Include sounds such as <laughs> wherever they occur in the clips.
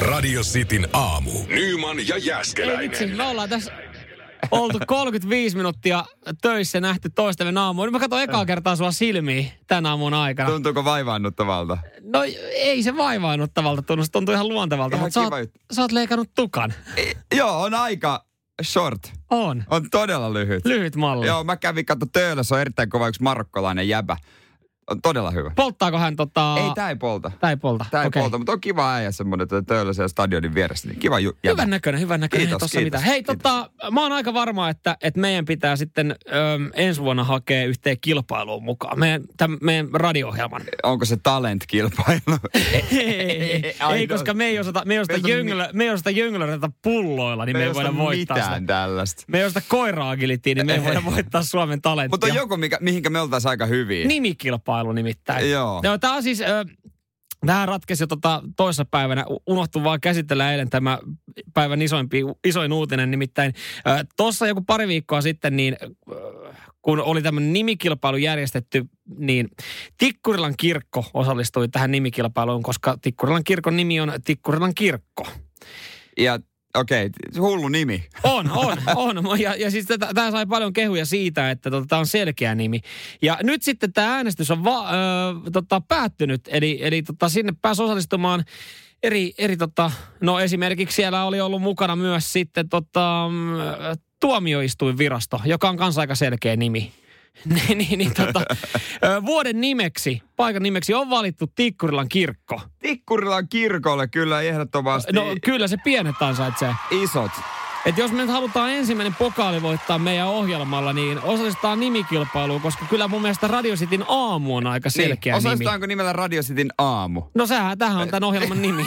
Radio Cityn aamu. Nyman ja Ei Jäskeläinen. vitsi, me ollaan tässä oltu 35 minuuttia töissä nähty toistemme aamuun. Nyt mä katson ekaa kertaa sua silmiin tämän aamun aikana. Tuntuuko vaivaannuttavalta? No ei se vaivaannuttavalta tunnu, se tuntuu ihan luontevalta, Ihan mutta sä kiva oot, sä oot leikannut tukan. E, joo, on aika short. On. On todella lyhyt. Lyhyt malli. Joo, mä kävin katso Töölössä, on erittäin kova yksi marokkolainen jäbä. On todella hyvä. Polttaako hän tota... Ei, tää ei polta. Tää ei polta. Tää ei Okei. polta, mutta on kiva äijä semmonen ja stadionin vieressä. Niin kiva ju- jäbä. Hyvän näköinen, hyvän näköinen. Kiitos, kiitos, mitään. Hei, kiitos. tota, mä oon aika varma, että, että meidän pitää sitten ö, ensi vuonna hakea yhteen kilpailuun mukaan. Meidän, tämän, meidän radio-ohjelman. Onko se talent-kilpailu? <laughs> ei, ei, ei, koska me ei osata, me ei osata, jöngylä, me ei osata jöngylärata pulloilla, niin me, Me ei voida voittaa mitään sitä. tällaista. Me ei osata koira-agilitiin, niin me ei voida <laughs> voittaa Suomen talenttia. Mutta on joku, mikä, mihinkä me oltais aika hyviä. Nimikilpailu nimittäin. Joo. Joo, tää on siis... Ö, Tähän ratkesi jo tota toissa päivänä. U- Unohtu vaan käsitellä eilen tämä päivän isoimpi, isoin uutinen. Nimittäin tuossa joku pari viikkoa sitten, niin ö, kun oli tämmöinen nimikilpailu järjestetty, niin Tikkurilan kirkko osallistui tähän nimikilpailuun, koska Tikkurilan kirkon nimi on Tikkurilan kirkko. Ja okei, okay, hullu nimi. On, on, on. Ja, ja siis tämä sai paljon kehuja siitä, että tota, tämä on selkeä nimi. Ja nyt sitten tämä äänestys on va, ö, tota, päättynyt, eli, eli tota, sinne pääsi osallistumaan eri, eri tota, no esimerkiksi siellä oli ollut mukana myös sitten tota, mm, tuomioistuinvirasto, joka on kanssa aika selkeä nimi. <laughs> niin, niin, niin, tota, vuoden nimeksi, paikan nimeksi on valittu Tikkurilan kirkko. Tikkurilan kirkolle kyllä ehdottomasti No kyllä se pienet ansaitsee. isot. Et jos me nyt halutaan ensimmäinen pokaali voittaa meidän ohjelmalla, niin osallistetaan nimikilpailuun, koska kyllä mun mielestä Radio Cityn aamu on aika selkeä niin. nimi. Osallistutaanko nimellä Radio Cityn aamu? No sehän, tähän on tämän <laughs> ohjelman nimi.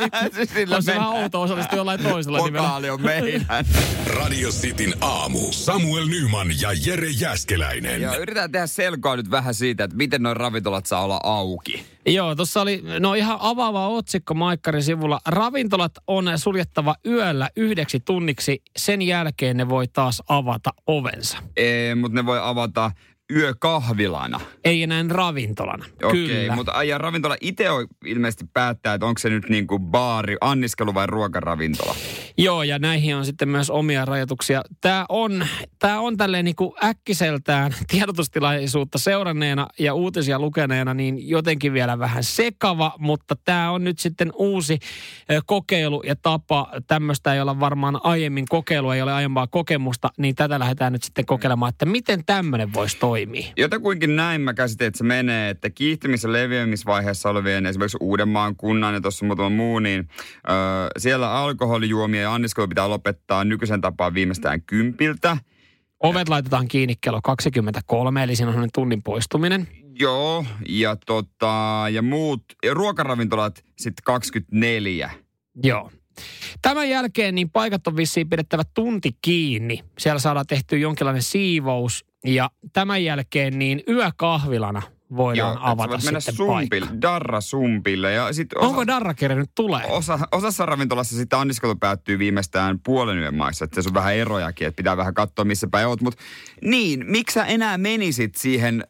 <laughs> Sillä on se vähän outo osallistua jollain toisella nimellä. Pokaali on meidän. <laughs> Radio Cityn aamu. Samuel Nyman ja Jere Jäskeläinen. ja yritetään tehdä selkoa nyt vähän siitä, että miten noin ravintolat saa olla auki. Joo, tuossa oli no ihan avaava otsikko Maikkarin sivulla. Ravintolat on suljettava yöllä yhdeksi tunniksi. Sen jälkeen ne voi taas avata ovensa. Ee, mutta ne voi avata yökahvilana. Ei enää ravintolana. Okei, Kyllä. mutta ja ravintola itse ilmeisesti päättää, että onko se nyt niin kuin baari, anniskelu vai ruokaravintola. Joo, ja näihin on sitten myös omia rajoituksia. Tämä on, tää on tälleen niin kuin äkkiseltään <laughs> tiedotustilaisuutta seuranneena ja uutisia lukeneena, niin jotenkin vielä vähän sekava, mutta tämä on nyt sitten uusi kokeilu ja tapa. Tämmöistä ei olla varmaan aiemmin kokeilu, ei ole aiempaa kokemusta, niin tätä lähdetään nyt sitten kokeilemaan, että miten tämmöinen voisi toimia. Jotakuinkin näin mä käsitin, että se menee, että kiihtymis- ja leviämisvaiheessa olevien esimerkiksi Uudenmaan kunnan ja tuossa muutama muu, niin ö, siellä alkoholijuomia ja anniskelu pitää lopettaa nykyisen tapaan viimeistään kympiltä. Ovet laitetaan kiinni kello 23, eli siinä on sellainen tunnin poistuminen. Joo, ja, tota, ja muut, ja ruokaravintolat sitten 24. Joo. Tämän jälkeen niin paikat on vissiin pidettävä tunti kiinni. Siellä saadaan tehty jonkinlainen siivous. Ja tämän jälkeen niin yökahvilana voidaan sä avata voit mennä sitten sumpille, paikka. darra sumpille. Ja sit osa, Onko Darra nyt tulee? osa, osassa ravintolassa sitten anniskelu päättyy viimeistään puolen yön maissa. Että se on vähän erojakin, että pitää vähän katsoa missä päin oot. Mutta niin, miksi sä enää menisit siihen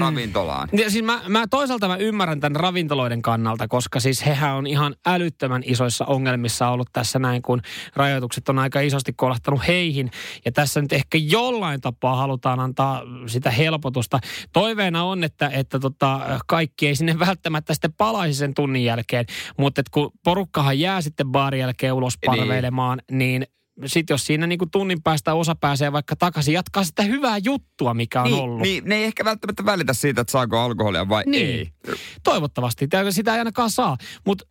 ravintolaan? Ja siis mä, mä toisaalta mä ymmärrän tämän ravintoloiden kannalta, koska siis hehän on ihan älyttömän isoissa ongelmissa ollut tässä näin, kun rajoitukset on aika isosti kolahtanut heihin. Ja tässä nyt ehkä jollain tapaa halutaan antaa sitä helpotusta. Toiveena on, että, että tota, kaikki ei sinne välttämättä sitten palaisi sen tunnin jälkeen, mutta kun porukkahan jää sitten baarin jälkeen ulos Niin. palvelemaan, niin sitten jos siinä niinku tunnin päästä osa pääsee vaikka takaisin, jatkaa sitä hyvää juttua, mikä on Niin, ollut. niin, ne ei ehkä välttämättä välitä siitä, että saako alkoholia vai Niin. ei. Toivottavasti. Sitä ei ainakaan saa. Mutta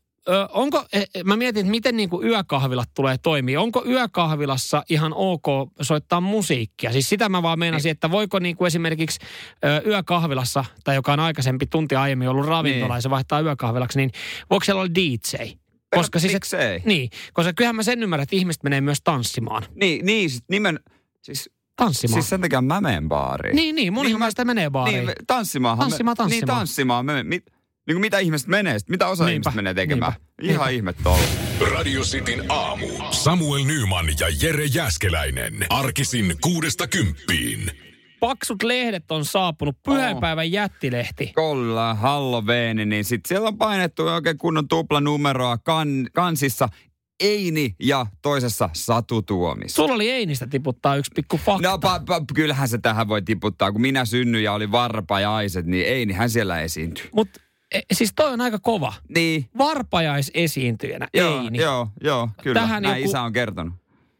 onko, e, e, mä mietin, että miten niinku yökahvilat tulee toimia. Onko yökahvilassa ihan ok soittaa musiikkia? Siis sitä mä vaan meinasin, että voiko niinku esimerkiksi ö, yökahvilassa, tai joka on aikaisempi tunti aiemmin ollut ravintola Niin. ja se vaihtaa yökahvilaksi, niin voiko siellä olla DJ? Koska siis, et, niin, koska kyllähän mä sen ymmärrän, että ihmiset menee myös tanssimaan. Niin, niin siis nimen, siis, Tanssimaan. siis sen takia mä menen baariin. niin, niin, monihan Niin, mä- meistä menee baariin. Niin, me- tanssimaan. Tanssimaan, Niin, tanssimaan. tanssimaan. Me, mit, niin kuin mitä ihmiset menee, sit mitä osa Niinpä, ihmiset menee tekemään. niinpä, Ihan niinpä. ihme touhu. Radio Cityn aamu. Samuel Nyman ja Jere Jäskeläinen. Arkisin kuudesta kymppiin. Paksut lehdet on saapunut, pyhäinpäivän jättilehti. Kolla, Halloweeni, niin sit siellä on painettu oikein kunnon tuplanumeroa kan, kansissa Eini ja toisessa Satu Tuomis. Sulla oli Einistä tiputtaa yksi pikku fakta. No pa, pa, kyllähän se tähän voi tiputtaa. Kun minä synnyin ja oli varpa ja aiset, niin Einihän siellä esiintyi. Mut e, siis toi on aika kova. Niin. Varpajaisesiintyjänä, Joo, Eini. joo, joo, kyllä. Tähän Näin joku- isä on kertonut.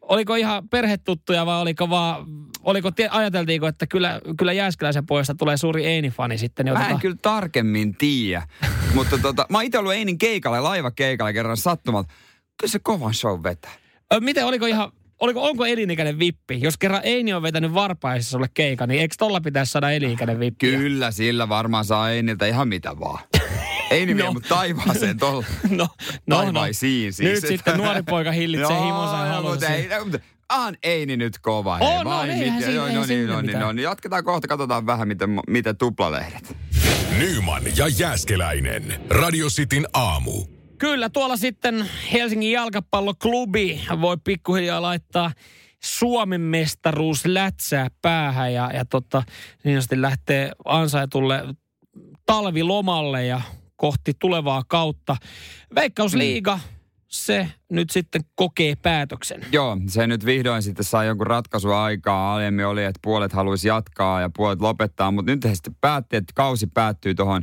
Oliko ihan perhetuttuja vai oliko vaan, oliko, ajateltiinko, että kyllä, kyllä Jääskeläisen pojasta tulee suuri Eini-fani sitten? niin Mä en kyllä tarkemmin tiedä. <laughs> Mutta tota, mä oon itse ollut Einin keikalla, laivakeikalla kerran sattumalta. Kyllä se kovan show vetää. Miten, oliko ihan, oliko, onko elinikäinen vippi? Jos kerran Eini on vetänyt varpaisessa sulle keikan, niin eikö tolla pitäisi saada elinikäinen vippi? Kyllä, sillä varmaan saa Einiltä ihan mitä vaan. <laughs> Eini vie No. mut taivaaseen tuolla <laughs> No, no, no. taivaisiin siis. Nyt sitten nuori poika hillitsee himonsa ja mutta ei, mutta on Eini nyt kova. On, hei, vai eihän mitä- siinä- joo, no niin, no niin, no niin. Jatketaan kohta, katsotaan vähän, miten, miten tuplalehdet. Nyman ja Jääskeläinen. Radio Cityn aamu. Kyllä, tuolla sitten Helsingin jalkapalloklubi voi pikkuhiljaa laittaa Suomen mestaruus lätsää päähän ja, ja tota, niin sitten lähtee ansaitulle talvilomalle ja kohti tulevaa kautta. Veikkausliiga, se nyt sitten kokee päätöksen. Joo, se nyt vihdoin sitten sai jonkun ratkaisu aikaa. Aiemmin oli, että puolet haluaisi jatkaa ja puolet lopettaa, mutta nyt he sitten päätti, että kausi päättyy tuohon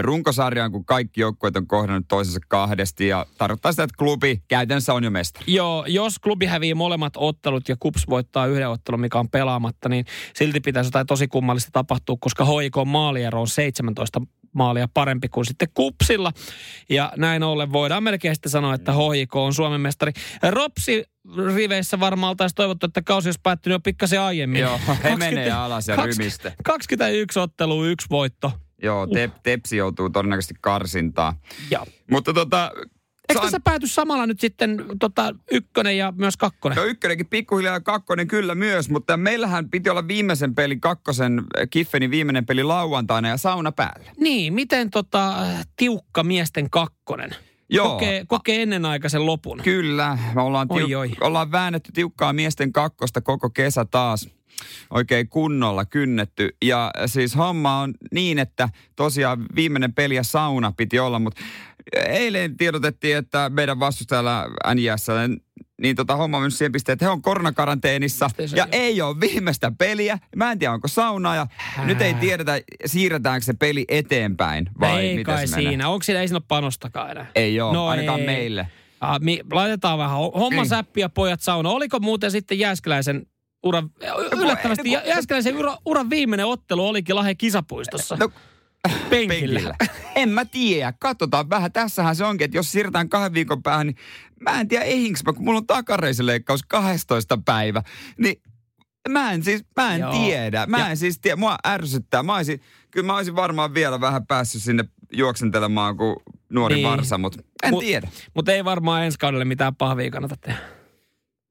runkosarjaan, kun kaikki joukkueet on kohdannut toisensa kahdesti ja tarkoittaa sitä, että klubi käytännössä on jo mestari. Joo, jos klubi hävii molemmat ottelut ja KUPS voittaa yhden ottelun, mikä on pelaamatta, niin silti pitäisi jotain tosi kummallista tapahtua, koska HIK maaliero on 17 maalia parempi kuin sitten KUPSilla. Ja näin ollen voidaan melkein sitten sanoa, että HIK on Suomen mestari. Ropsi riveissä varmaan oltaisiin toivottu, että kausi olisi päättynyt jo pikkasen aiemmin. Joo, he <laughs> menee alas ja rymistä. 21 ottelua, yksi voitto. Joo, te, Tepsi joutuu todennäköisesti karsintaan. Ja. Mutta tota... Eikö saan- tässä pääty samalla nyt sitten tota, ykkönen ja myös kakkonen? No ykkönenkin pikkuhiljaa ja kakkonen kyllä myös, mutta meillähän piti olla viimeisen pelin kakkosen, äh, Kiffenin viimeinen peli lauantaina ja sauna päälle. Niin, miten tota, tiukka miesten kakkonen? Joo. Kokee, kokee ennenaikaisen lopun. Kyllä, me ollaan, Oi, tiuk- oi. ollaan väännetty tiukkaa miesten kakkosta koko kesä taas oikein kunnolla kynnetty. Ja siis homma on niin, että tosiaan viimeinen peli ja sauna piti olla, mutta eilen tiedotettiin, että meidän vastustajalla NJS, niin tota homma on siihen pisteen, että he on koronakaranteenissa se ja ei ole viimeistä peliä. Mä en tiedä, onko saunaa ja nyt ei tiedetä, siirretäänkö se peli eteenpäin vai ei miten kai se menee. siinä. Onko siinä, ei siinä ole panostakaan enää? Ei ole, No ainakaan ei. meille. Ah, mi, laitetaan vähän ho- homma Niin. säppiä pojat sauna. Oliko muuten sitten Jääskeläisen uran, yllättävästi no Jä- Jääskeläisen ura, uran viimeinen ottelu olikin Lahden kisapuistossa. No, penkillä. penkillä. En mä tiedä. Katsotaan vähän. Tässähän se onkin, että jos siirretään kahden viikon päähän, niin mä en tiedä ehinkö mä, kun mulla on takareisileikkaus 12 päivä. Niin mä en siis, mä en Joo. tiedä. Mä Ja- en siis tiedä. Mua ärsyttää. Mä olisin, kyllä mä olisin varmaan vielä vähän päässyt sinne juoksentelemaan kuin nuori niin. varsa, mutta en Mut- tiedä. Mutta ei varmaan ensi kaudelle mitään pahvia kannata tehdä.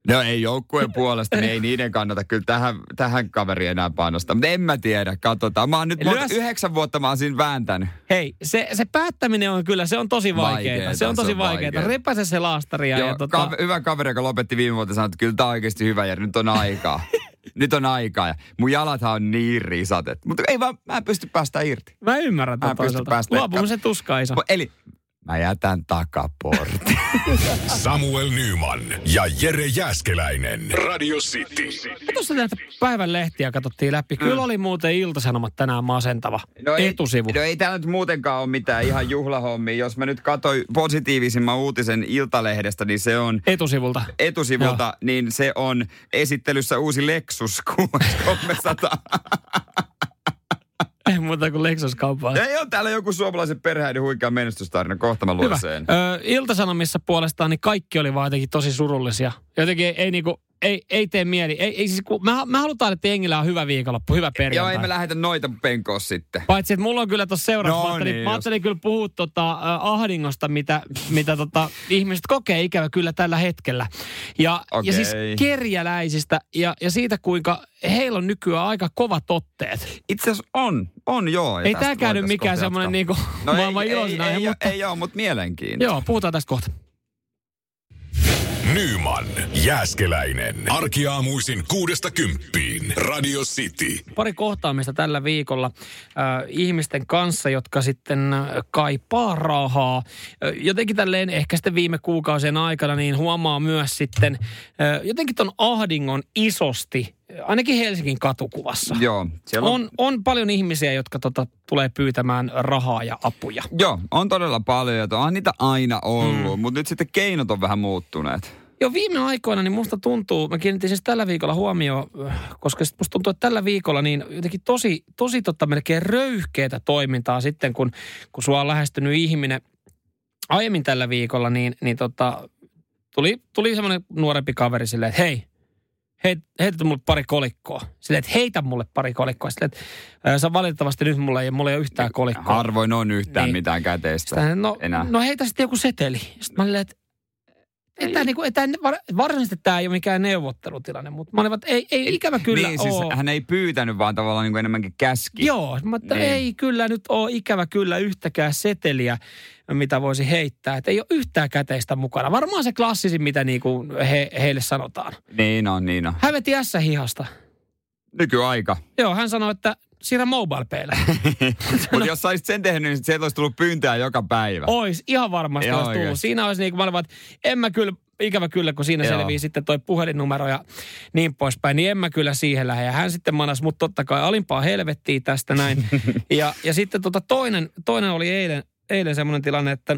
No ei joukkueen puolesta, niin ei niiden kannata kyllä tähän, tähän kaveriin enää panostaa. Mutta en mä tiedä, katsotaan. Mä oon nyt monta, Lyös- yhdeksän vuotta mä oon siinä vääntänyt. Hei, se, se päättäminen on kyllä, se on tosi vaikeaa. Se on tosi vaikeaa. Repäse se laastari ja, Joo, ja tota, ka- hyvä kaveri, joka lopetti viime vuotta, sanoi, että kyllä tämä on oikeasti hyvä ja nyt on aikaa. <laughs> nyt on aikaa ja mun jalathan on niin risatet. Mutta ei vaan, mä en pysty päästä irti. mä ymmärrän Mä tota toisaalta. Luopumisen tuska iso. Mo- Eli mä jätän takaportin. <laughs> Samuel Nyman ja Jere Jäskeläinen. Radio City. Me tuossa näitä päivän lehtiä katsottiin läpi. Kyllä oli muuten iltasanomat tänään masentava. Etusivu. Mm. Ei, no ei täällä nyt muutenkaan ole mitään ihan juhlahommia. Jos mä nyt katsoin positiivisimman uutisen Iltalehdestä, niin se on Etusivulta. etusivulta, niin se on esittelyssä uusi Lexus 300. <laughs> Ei <laughs> muuta kuin Lexus kauppaa. Ei ole täällä joku suomalaisen perheiden huikea menestystarina. Kohta mä luen Hyvä. sen. Ö, Iltasanomissa puolestaan niin kaikki oli vaan jotenkin tosi surullisia. Jotenkin ei, ei niinku, ei, ei tee mieli. Ei, ei siis, kun, me, me halutaan, että jengillä on hyvä viikonloppu, hyvä Joo, perjantai. ei me lähetä noita penkoa sitten. Paitsi, että mulla on kyllä tuossa seuraavaksi. No mä ajattelin, niin, mä ajattelin kyllä puhua tota, äh, ahdingosta, mitä, mitä tota, ihmiset kokee ikävä kyllä tällä hetkellä. Ja, Okei. ja siis kerjäläisistä ja, ja siitä, kuinka heillä on nykyään aika kovat otteet. Itse asiassa on, on joo. ja Ei tästä tääkään nyt voitaisiin mikään semmoinen niinku no <laughs> maailman ei, ei, aihe, ei, mutta ei, ei ole, mutta mielenkiintoista. joo, puhutaan tästä kohta. Nyman, Jääskeläinen. Arkiaamuisin kuudesta kymppiin. Radio City. Pari kohtaamista tällä viikolla äh, ihmisten kanssa, jotka sitten äh, kaipaa rahaa. Äh, jotenkin tälleen ehkä sitten viime kuukausien aikana niin huomaa myös sitten äh, jotenkin ton ahdingon isosti ainakin Helsingin katukuvassa. Joo. Siellä on, On, on paljon ihmisiä, jotka tota, tulee pyytämään rahaa ja apuja. joo, on todella paljon ja on niitä aina ollut, mm. mutta nyt sitten keinot on vähän muuttuneet. Jo viime aikoina niin musta tuntuu, mä kiinnitin siis tällä viikolla huomioon, koska musta tuntuu, että tällä viikolla niin jotenkin tosi, tosi totta melkein röyhkeätä toimintaa sitten, kun, kun sua on lähestynyt ihminen aiemmin tällä viikolla, niin, niin tota, tuli, tuli semmoinen nuorempi kaveri silleen, että hei, hei, heitä mulle pari kolikkoa. Silleen, että heitä mulle pari kolikkoa. Silleen, että sä valitettavasti nyt mulla ei, mulla ei ole yhtään kolikkoa. Harvoin on yhtään Niin. mitään käteistä Sitten, no, enää. no heitä sitten joku seteli. Sitten mä olin, että että niinku, että var- varsinaisesti tämä ei ole mikään neuvottelutilanne, mutta mä olin, että ei, ei ikävä kyllä niin, siis ole. hän ei pyytänyt, vaan tavallaan niin kuin enemmänkin käski. Joo, mä että Niin. ei kyllä nyt ole ikävä kyllä yhtäkään seteliä, mitä voisi heittää. Että ei ole yhtään käteistä mukana. Varmaan se klassisin, mitä niinku he, heille sanotaan. Niin on, niin on. Hän veti S-hihasta. Nykyaika. Joo, hän sanoi, että siirrä mobile paylle. <laughs> Mutta jos sä olisit sen tehnyt, niin sieltä olisi tullut pyyntöjä joka päivä. Ois, ihan varmasti Joo, olisi tullut. Siinä olisi niin kuin, mä että en mä kyllä, ikävä kyllä, kun siinä Joo. selvii sitten toi puhelinnumero ja niin poispäin, niin en mä kyllä siihen lähde. Ja hän sitten manas mut totta kai alimpaa helvettiä tästä näin. <laughs> ja, ja sitten tota toinen, toinen oli eilen, eilen semmoinen tilanne, että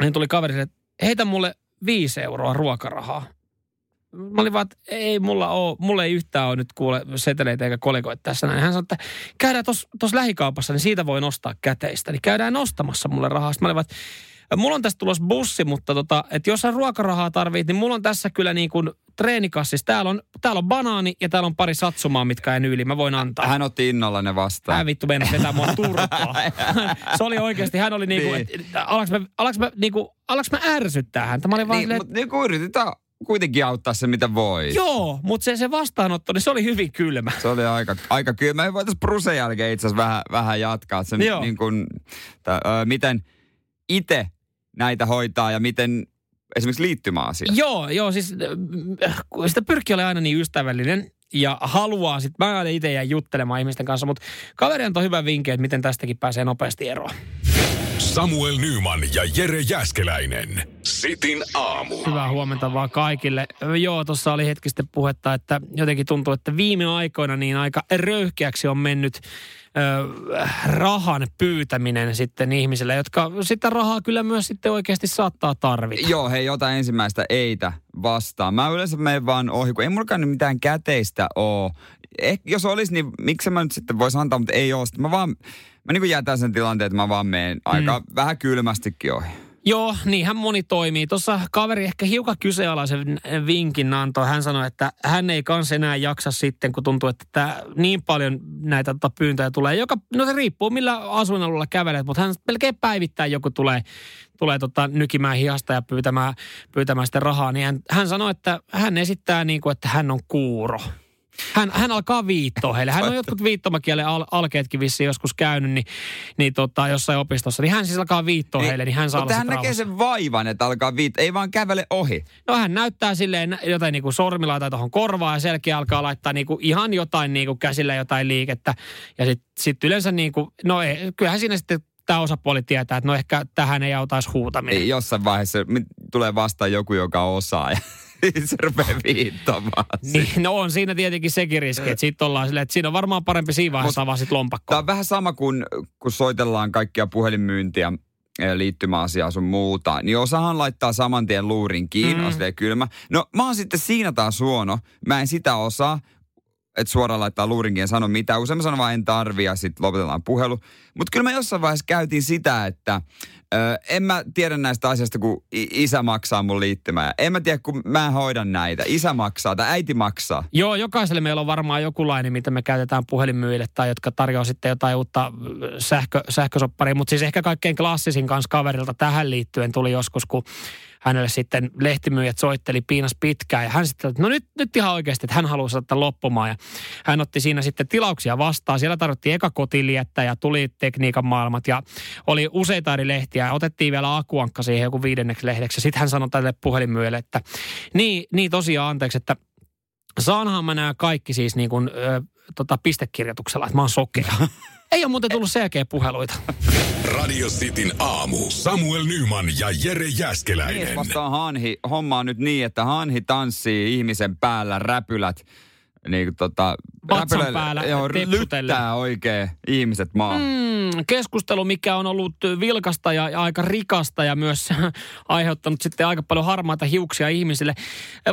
niin tuli kaveri sille, että heitä mulle viisi euroa ruokarahaa. Mä olin vaan, että ei mulla ole, mulla ei yhtään ole nyt kuule seteleitä eikä kolikoita tässä näin. Hän sanoi, että käydään tuossa lähikaupassa, niin siitä voi nostaa käteistä. Niin käydään nostamassa mulle rahaa. Sitten mä olin vaan, että mulla on tässä tulossa bussi, mutta tota, että jos sä ruokarahaa tarvit, niin mulla on tässä kyllä niin kuin treenikassissa. Täällä on, täällä on banaani ja täällä on pari satsumaa, mitkä en yli. Mä voin antaa. Hän otti innolla ne vastaan. Hän vittu mennä vetää mua turpaa. <laughs> se oli oikeasti, hän oli niinku, Niin. alaks mä, alaks mä, niinku, alaks mä ärsyttää häntä. Mä olin vaan Niin, silleen, mutta niin kuin yritetään kuitenkin auttaa se, mitä voi. joo, mutta se, se vastaanotto, niin se oli hyvin kylmä. Se oli aika, aika kyllä. Me voitaisiin Brusen jälkeen itse asiassa vähän, vähän jatkaa. Sen, Joo. niin kuin, tä, ö, miten itse näitä hoitaa ja miten esimerkiksi liittymäasia. Joo, joo, siis kun sitä pyrkii olemaan aina niin ystävällinen ja haluaa sit, mä aina itse jään juttelemaan ihmisten kanssa, mutta kaveri antoi hyvän vinkin, että miten tästäkin pääsee nopeasti eroon. Samuel Nyman ja Jere Jäskeläinen. Sitin aamu. Hyvää huomenta vaan kaikille. Joo, tuossa oli hetki sitten puhetta, että jotenkin tuntuu, että viime aikoina niin aika röyhkeäksi on mennyt ö, rahan pyytäminen sitten ihmisille, jotka sitä rahaa kyllä myös sitten oikeasti saattaa tarvita. Joo, hei, jotain ensimmäistä eitä vastaan. Mä yleensä menen vaan ohi, kun ei mullakaan nyt mitään käteistä oo. Eh, jos olisi, niin miksi mä nyt sitten voisi antaa, mutta ei oo. Sitten mä vaan, mä niin kuin jätän sen tilanteen, että mä vaan menen aika Mm. vähän kylmästikin ohi. Joo, niinhän moni toimii. Tuossa kaveri ehkä hiukan kyseenalaisen vinkin antoi. Hän sanoi, että hän ei kans enää jaksa sitten, kun tuntuu, että tää, niin paljon näitä tota, pyyntöjä tulee. Joka, no se riippuu millä asuinalueella kävelet, mutta hän melkein päivittäin joku tulee, tulee tota, nykimään hihasta ja pyytämään, pyytämään sitten rahaa. Niin hän, hän sanoi, että hän esittää niin kuin, että hän on kuuro. Hän, hän alkaa viittoa heille. Hän on jotkut viittomakielen al- alkeetkin vissiin joskus käynyt, niin, niin tota, jossain opistossa. Niin hän siis alkaa viittoa heille, niin hän saa Mutta hän näkee sen vaivan, että alkaa viit, ei vaan kävele ohi. No hän näyttää silleen jotain niin kuin sormilla tai tuohon korvaan ja selkeä alkaa laittaa niin kuin ihan jotain niin kuin käsillä jotain liikettä. Ja sitten sit yleensä niin kuin, no ei, kyllähän siinä sitten tämä osapuoli tietää, että no ehkä tähän ei autaisi huutaminen. Niin jossain vaiheessa tulee vastaan joku, joka osaa ja se rupeaa viittamaan. Niin, no on siinä tietenkin sekin riski, että sitten ollaan silleen, että siinä on varmaan parempi siinä vaiheessa avaa sit lompakkoa. Tämä on vähän sama kuin kun soitellaan kaikkia puhelinmyyntiä eh, liittymäasiaa sun muuta, niin osahan laittaa saman tien luurin kiinni, Mm. on kylmä. No mä oon sitten siinä taas huono. Mä en sitä osaa, että suoraan laittaa luurin kiinni ja sano mitään. Usein mä sanon vaan en tarvi ja sitten lopetellaan puhelu. Mutta kyllä me jossain vaiheessa käytiin sitä, että ö, en mä tiedä näistä asioista, kun isä maksaa mun liittymää. En mä tiedä, kun mä hoidan näitä. Isä maksaa tai äiti maksaa. Joo, jokaiselle meillä on varmaan joku laini, mitä me käytetään puhelinmyyjille tai jotka tarjoaa sitten jotain uutta äh, sähkö, sähkösopparia. Mutta siis ehkä kaikkein klassisin kanssa kaverilta tähän liittyen tuli joskus, kun hänelle sitten lehtimyyjät soitteli piinas pitkään ja hän sitten, että no nyt, nyt ihan oikeasti, että hän haluaa saada loppumaan ja hän otti siinä sitten tilauksia vastaan. Siellä tarvittiin eka kotiliettä ja tuli tekniikan maailmat ja oli useita eri lehtiä ja otettiin vielä akuankka siihen joku viidenneksi lehdeksi. Sitten hän sanoi tälle puhelinmyyjälle, että niin, niin tosiaan anteeksi, että saanhan mä nämä kaikki siis niin kuin, ö, tota, pistekirjoituksella, että mä oon sokea. <laughs> Ei ole muuten tullut selkeä puheluita. Radio Cityn aamu. Samuel Nyman ja Jere Jäskeläinen. Mies vastaan hanhi. Homma on nyt niin, että hanhi tanssii ihmisen päällä räpylät. Niin kuin tota, päällä joo, lyttää oikein ihmiset maahan. Mm, keskustelu, mikä on ollut vilkasta ja, ja aika rikasta ja myös <laughs> aiheuttanut sitten aika paljon harmaita hiuksia ihmisille.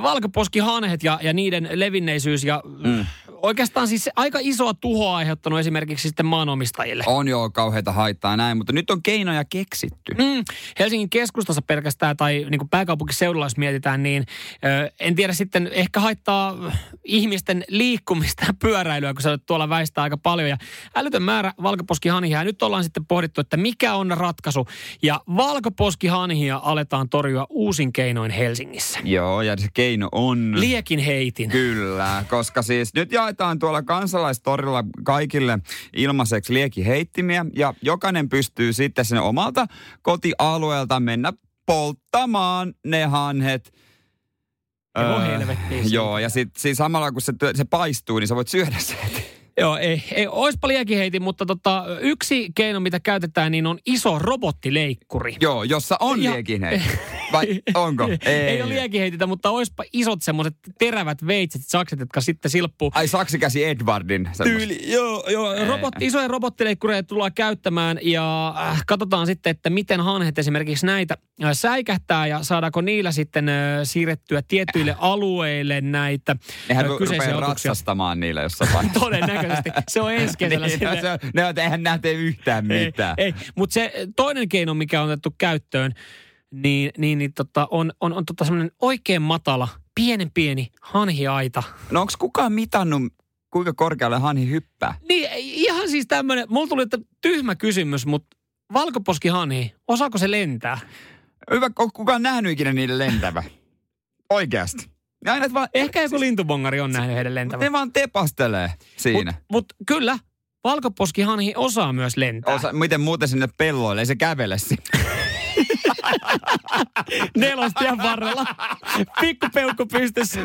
Valkoposkihanhet ja, ja niiden levinneisyys ja mm. oikeastaan siis aika isoa tuhoa aiheuttanut esimerkiksi sitten maanomistajille. On jo kauheita haittaa näin, mutta nyt on keinoja keksitty. Mm, Helsingin keskustassa pelkästään tai niin kuin pääkaupunkiseudulla, jos mietitään, niin ö, en tiedä sitten, ehkä haittaa ihmisten liikkumista ja pyöräilyä, kun se tuolla väistää aika paljon. Ja älytön määrä valkoposkihanhia. Ja nyt ollaan sitten pohdittu, että mikä on ratkaisu. Ja valkoposkihanhia aletaan torjua uusin keinoin Helsingissä. Joo, ja se keino on... Liekin heitin. Kyllä, koska siis nyt jaetaan tuolla kansalaistorilla kaikille ilmaiseksi liekiheittimiä ja jokainen pystyy sitten sinne omalta kotialueelta mennä polttamaan ne hanhet. Öö, helvettiin siitä. Joo, ja sitten siis samalla kun se, se paistuu, niin sä voit syödä se heti. Joo, ei, ei oispa liekiheitin, mutta tota, yksi keino, mitä käytetään, niin on iso robottileikkuri. Joo, jossa on Ja- liekinheitti. <laughs> Vai onko? Ei, ei ole liekiheitintä, mutta oispa isot semmoiset terävät veitset, sakset, jotka sitten silppuu. Ai saksikäsi Edwardin. Tyyli, joo, joo. Robotti, isoja robottileikkureita tullaan käyttämään ja äh, katsotaan sitten, että miten hanhet esimerkiksi näitä äh, säikähtää ja saadaanko niillä sitten äh, siirrettyä tietyille alueille näitä Nehän äh, kyseisiä ratsastamaan niillä jossain <laughs> vaiheessa. Todennäköisesti. Se on ensi kesällä <laughs> niin, sinne. se, on- ne on, eihän nää tee yhtään mitään. Ei, ei. mutta se toinen keino, mikä on otettu käyttöön, niin, niin, niin tota, on, on, on tota semmoinen oikein matala, pienen pieni hanhiaita. No onko kukaan mitannut, kuinka korkealle hanhi hyppää? Niin ihan siis tämmöinen, mulla tuli että tyhmä kysymys, mutta valkoposkihanhi, osaako se lentää? Hyvä, onko kukaan nähnyt ikinä niiden lentävä? <laughs> Oikeasti. Aina, vaan, Ehkä joku lintubongari on nähnyt heidän lentävän. ne vaan tepastelee siinä. Mutta mut, kyllä, valkoposkihanhi osaa myös lentää. Osa, miten muuten sinne pelloille, ei se kävele sinne. <laughs> <laughs> Nelostien varrella. Pikku peukku pystyssä.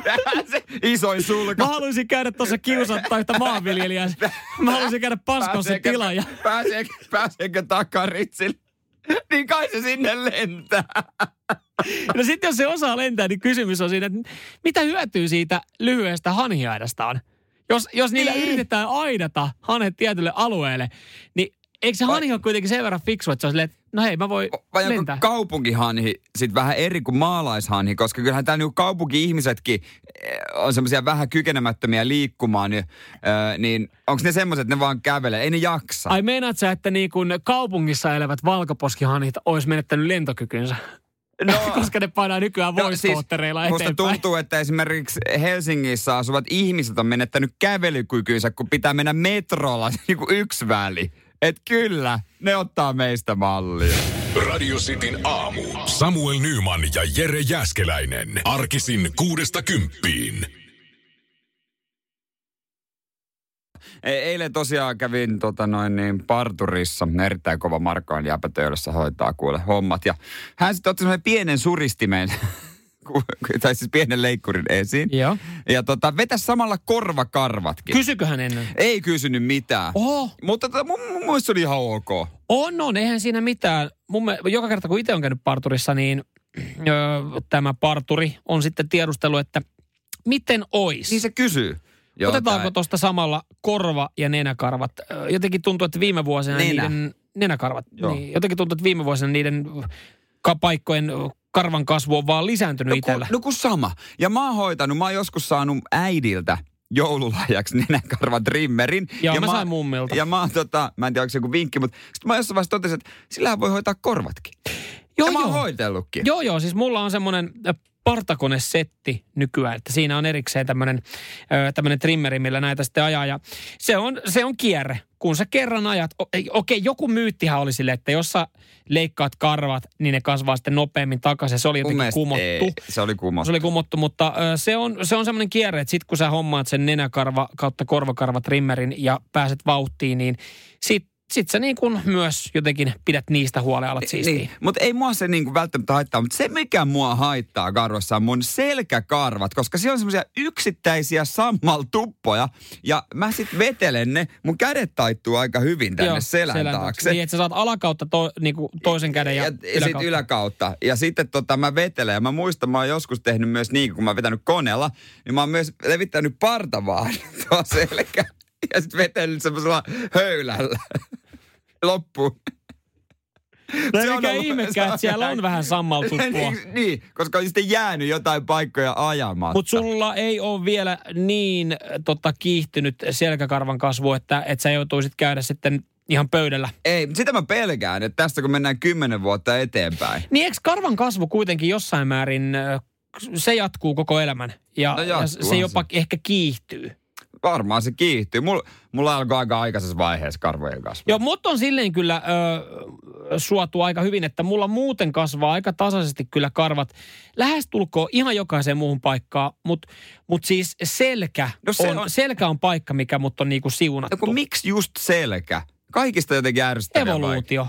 se isoin sulka. Mä haluaisin käydä tuossa kiusattaa yhtä maanviljelijää. Mä haluaisin käydä paskoon se tila. Ja... pääseekö, pääseekö takaritsille? Niin kai se sinne lentää. No sitten jos se osaa lentää, niin kysymys on siinä, että mitä hyötyä siitä lyhyestä hanhiaidasta on? Jos, jos niillä Niin. yritetään aidata hanet tietylle alueelle, niin eikö se hanhi ole kuitenkin sen verran fiksu, että se on silleen, että no hei, mä voin Vai onko lentää. kaupunkihanhi sit vähän eri kuin maalaishanhi, koska kyllähän täällä niinku kaupunki-ihmisetkin eh, on semmoisia vähän kykenemättömiä liikkumaan, niin, äh, niin onko ne semmoiset, että ne vaan kävelee? Ei ne jaksa. Ai meinaat sä, että niin kun kaupungissa elävät valkoposkihanhit olisi menettänyt lentokykynsä? No, <laughs> Koska ne painaa nykyään No, siis, musta eteenpäin. tuntuu, että esimerkiksi Helsingissä asuvat ihmiset on menettänyt kävelykykynsä, kun pitää mennä metrolla <laughs> niin kuin yksi väli. Et kyllä, ne ottaa meistä mallia. Radio Cityn aamu. Samuel Nyman ja Jere Jäskeläinen. Arkisin kuudesta kymppiin. E- Eilen tosiaan kävin tota noin niin, parturissa, erittäin kova Markkaan jäpätöölössä hoitaa kuule hommat. Ja hän sitten otti pienen suristimen, <laughs> <laughs> tai siis pienen leikkurin esiin. Joo. Ja tota, vetä samalla korvakarvatkin. Kysyköhän ennen? Ei kysynyt mitään. Oho, Mutta tota, mun, mun mielestä oli ihan ok. on, on, eihän siinä mitään. Mun, me- joka kerta kun itse on käynyt parturissa, niin <clears throat> öö, tämä parturi on sitten tiedustellut, että miten ois? Niin se kysyy. Joo, Otetaanko tuosta samalla korva- ja nenäkarvat? Jotenkin tuntuu, että viime vuosina Nenä. niiden... Nenäkarvat. Joo. Niin, jotenkin tuntuu, että viime vuosina niiden paikkojen ö, karvan kasvu on vaan lisääntynyt No, itsellä. no kun sama. Ja mä oon hoitanut, mä oon joskus saanut äidiltä joululahjaksi nenäkarvan trimmerin. Joo, ja mä sain mummilta. Ja mä oon tota, mä en tiedä onko se joku vinkki, mutta sitten mä jossain vaiheessa totesin, että sillähän voi hoitaa korvatkin. Joo, ja mä oon joo. hoitellutkin. Joo, joo, siis mulla on semmoinen partakonesetti nykyään, että siinä on erikseen tämmöinen tämmönen trimmeri, millä näitä sitten ajaa. Ja se on, se on kierre. Kun sä kerran ajat, okei, joku myyttihän oli sille, että jos sä leikkaat karvat, niin ne kasvaa sitten nopeammin takaisin. Se oli jotenkin kumottu. ei, se oli kumottu. Se oli kumottu, mutta se on, se on semmoinen kierre, että sit kun sä hommaat sen nenäkarva kautta korvakarva trimmerin ja pääset vauhtiin, niin sit, sit sä niin kuin myös jotenkin pidät niistä huolen, alat siistiä. Niin, mutta ei mua se niinku välttämättä haittaa, mutta se mikä mua haittaa karvassa on mun selkäkarvat, koska siellä on semmoisia yksittäisiä sammaltuppoja ja mä sit vetelen ne, mun kädet taittuu aika hyvin tänne Joo, selän, taakse. Niin, että sä saat alakautta to, niin kuin toisen käden ja, ja, ja sit yläkautta. Ja sitten tota, mä vetelen. Ja mä muistan, mä oon joskus tehnyt myös niin, kun mä oon vetänyt koneella, niin mä oon myös levittänyt partavaan <laughs> tuo selkä. Ja sitten vetellyt semmoisella höylällä loppuun. No Se mikä ihmekään, että siellä on vähän sammaltuppua. <laughs> niin, niin, koska on sitten jäänyt jotain paikkoja ajamatta. Mutta sulla ei ole vielä niin äh, tota, kiihtynyt selkäkarvan kasvu, että, että sä joutuisit käydä sitten ihan pöydällä. Ei, sitä mä pelkään, että tästä kun mennään kymmenen vuotta eteenpäin. Niin eikö karvan kasvu kuitenkin jossain määrin, äh, se jatkuu koko elämän ja, No ja se jopa se. ehkä kiihtyy. Varmaan se kiihtyy. Mulla, mulla alkoi aika aikaisessa vaiheessa karvojen kasvu. Joo, mut on silleen kyllä ö, suotu aika hyvin, että mulla muuten kasvaa aika tasaisesti kyllä karvat. Lähestulkoon ihan jokaiseen muuhun paikkaan, mutta mut siis selkä, No se on, on- selkä on paikka, mikä mut on niinku siunattu. No kun miksi just selkä? Kaikista jotenkin ärsyttävää. Evoluutio.